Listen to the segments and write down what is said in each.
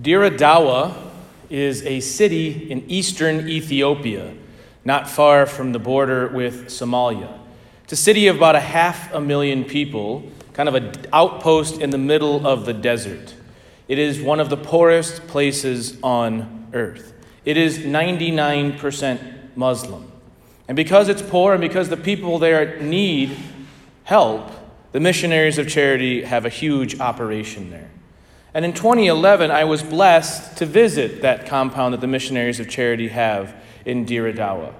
Dire Dawa is a city in eastern Ethiopia, not far from the border with Somalia. It's a city of about a half a million people, kind of an outpost in the middle of the desert. It is one of the poorest places on earth. It is 99% Muslim. And because it's poor and because the people there need help, the missionaries of charity have a huge operation there. And in 2011, I was blessed to visit that compound that the missionaries of charity have in Dire Dawa.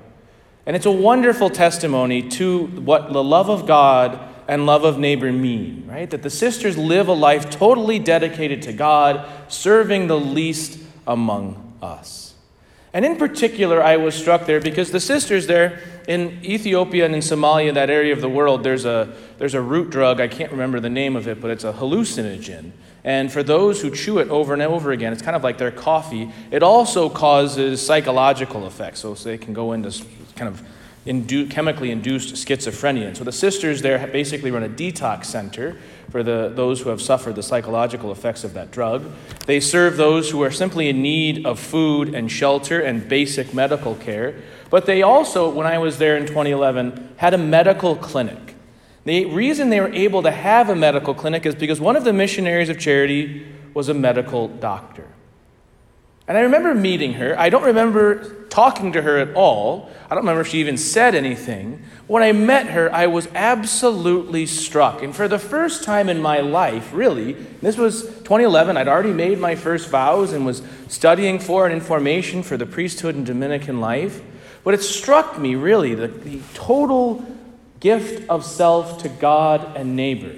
And it's a wonderful testimony to what the love of God and love of neighbor mean, right? That the sisters live a life totally dedicated to God, serving the least among us. And in particular, I was struck there because the sisters there in Ethiopia and in Somalia, that area of the world, there's a, there's a root drug, I can't remember the name of it, but it's a hallucinogen. And for those who chew it over and over again, it's kind of like their coffee. It also causes psychological effects, so they can go into kind of indu- chemically induced schizophrenia. And so the sisters there basically run a detox center for the, those who have suffered the psychological effects of that drug. They serve those who are simply in need of food and shelter and basic medical care. But they also, when I was there in 2011, had a medical clinic. The reason they were able to have a medical clinic is because one of the missionaries of charity was a medical doctor. And I remember meeting her. I don't remember talking to her at all. I don't remember if she even said anything. When I met her, I was absolutely struck. And for the first time in my life, really, this was 2011, I'd already made my first vows and was studying for and information for the priesthood and Dominican life. But it struck me, really, the, the total gift of self to God and neighbor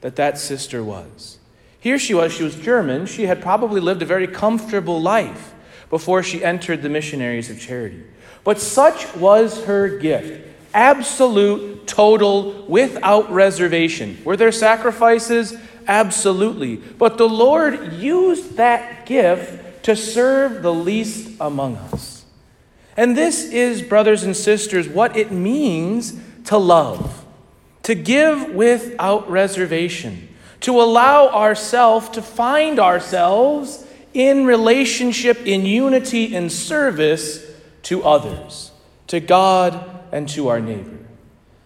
that that sister was. Here she was, she was German. She had probably lived a very comfortable life before she entered the missionaries of charity. But such was her gift absolute, total, without reservation. Were there sacrifices? Absolutely. But the Lord used that gift to serve the least among us. And this is, brothers and sisters, what it means to love, to give without reservation, to allow ourselves to find ourselves in relationship, in unity, in service to others, to God and to our neighbor.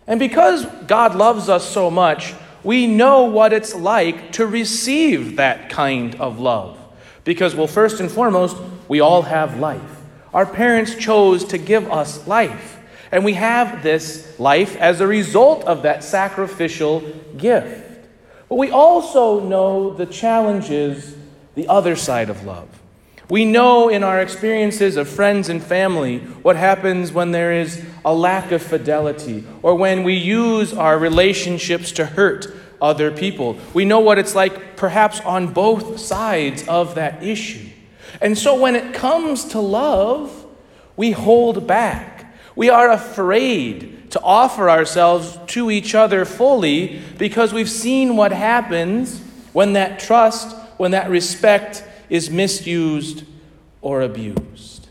And because God loves us so much, we know what it's like to receive that kind of love. Because, well, first and foremost, we all have life. Our parents chose to give us life. And we have this life as a result of that sacrificial gift. But we also know the challenges, the other side of love. We know in our experiences of friends and family what happens when there is a lack of fidelity or when we use our relationships to hurt other people. We know what it's like perhaps on both sides of that issue. And so when it comes to love, we hold back. We are afraid to offer ourselves to each other fully because we've seen what happens when that trust, when that respect is misused or abused.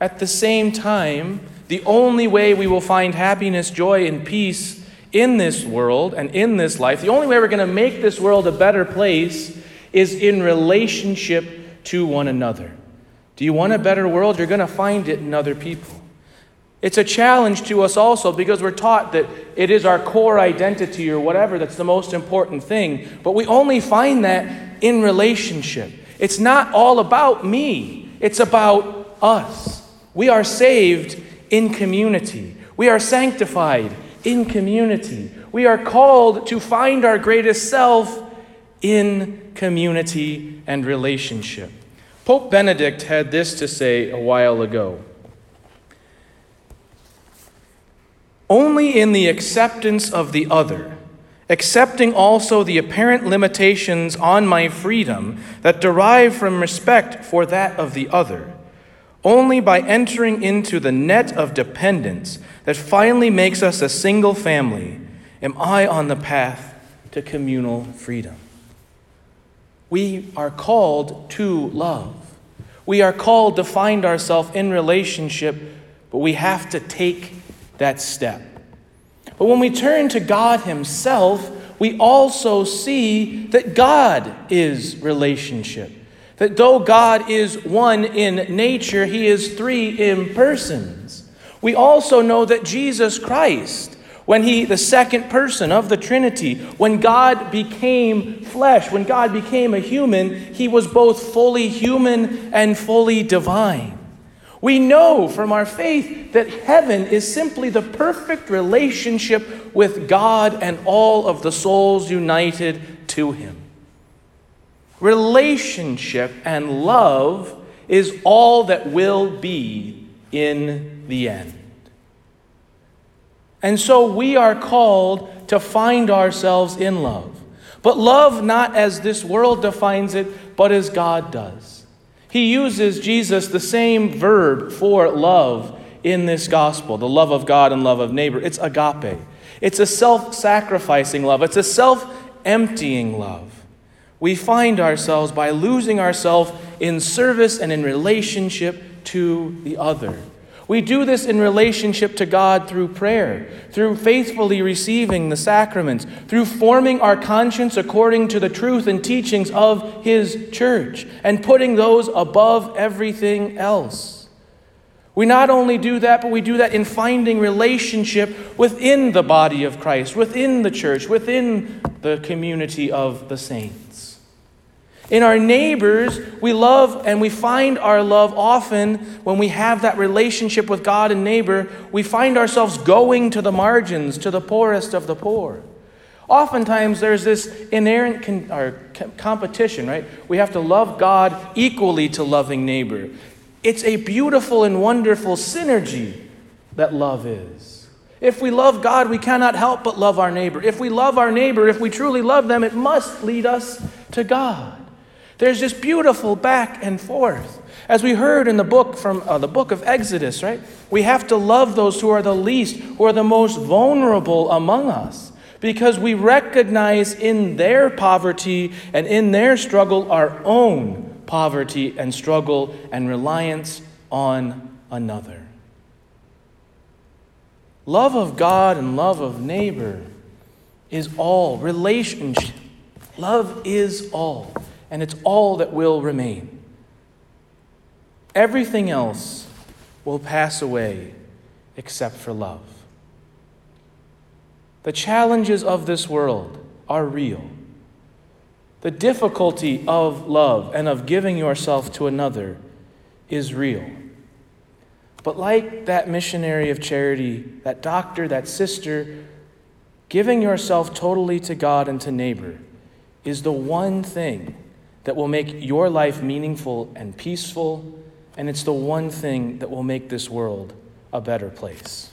At the same time, the only way we will find happiness, joy, and peace in this world and in this life, the only way we're going to make this world a better place is in relationship to one another. Do you want a better world? You're going to find it in other people. It's a challenge to us also because we're taught that it is our core identity or whatever that's the most important thing. But we only find that in relationship. It's not all about me, it's about us. We are saved in community, we are sanctified in community. We are called to find our greatest self in community and relationship. Pope Benedict had this to say a while ago Only in the acceptance of the other, accepting also the apparent limitations on my freedom that derive from respect for that of the other, only by entering into the net of dependence that finally makes us a single family, am I on the path to communal freedom. We are called to love. We are called to find ourselves in relationship, but we have to take that step. But when we turn to God Himself, we also see that God is relationship. That though God is one in nature, he is three in persons. We also know that Jesus Christ, when he, the second person of the Trinity, when God became flesh, when God became a human, he was both fully human and fully divine. We know from our faith that heaven is simply the perfect relationship with God and all of the souls united to him. Relationship and love is all that will be in the end. And so we are called to find ourselves in love. But love not as this world defines it, but as God does. He uses Jesus the same verb for love in this gospel the love of God and love of neighbor. It's agape. It's a self sacrificing love, it's a self emptying love we find ourselves by losing ourselves in service and in relationship to the other. We do this in relationship to God through prayer, through faithfully receiving the sacraments, through forming our conscience according to the truth and teachings of His church, and putting those above everything else. We not only do that, but we do that in finding relationship within the body of Christ, within the church, within the community of the saints. In our neighbors, we love and we find our love often when we have that relationship with God and neighbor. We find ourselves going to the margins, to the poorest of the poor. Oftentimes, there's this inherent con- competition, right? We have to love God equally to loving neighbor. It's a beautiful and wonderful synergy that love is. If we love God, we cannot help but love our neighbor. If we love our neighbor, if we truly love them, it must lead us to God. There's this beautiful back and forth. As we heard in the book from uh, the book of Exodus, right? We have to love those who are the least, who are the most vulnerable among us, because we recognize in their poverty and in their struggle our own poverty and struggle and reliance on another. Love of God and love of neighbor is all relationship. Love is all and it's all that will remain. Everything else will pass away except for love. The challenges of this world are real. The difficulty of love and of giving yourself to another is real. But like that missionary of charity, that doctor, that sister, giving yourself totally to God and to neighbor is the one thing that will make your life meaningful and peaceful, and it's the one thing that will make this world a better place.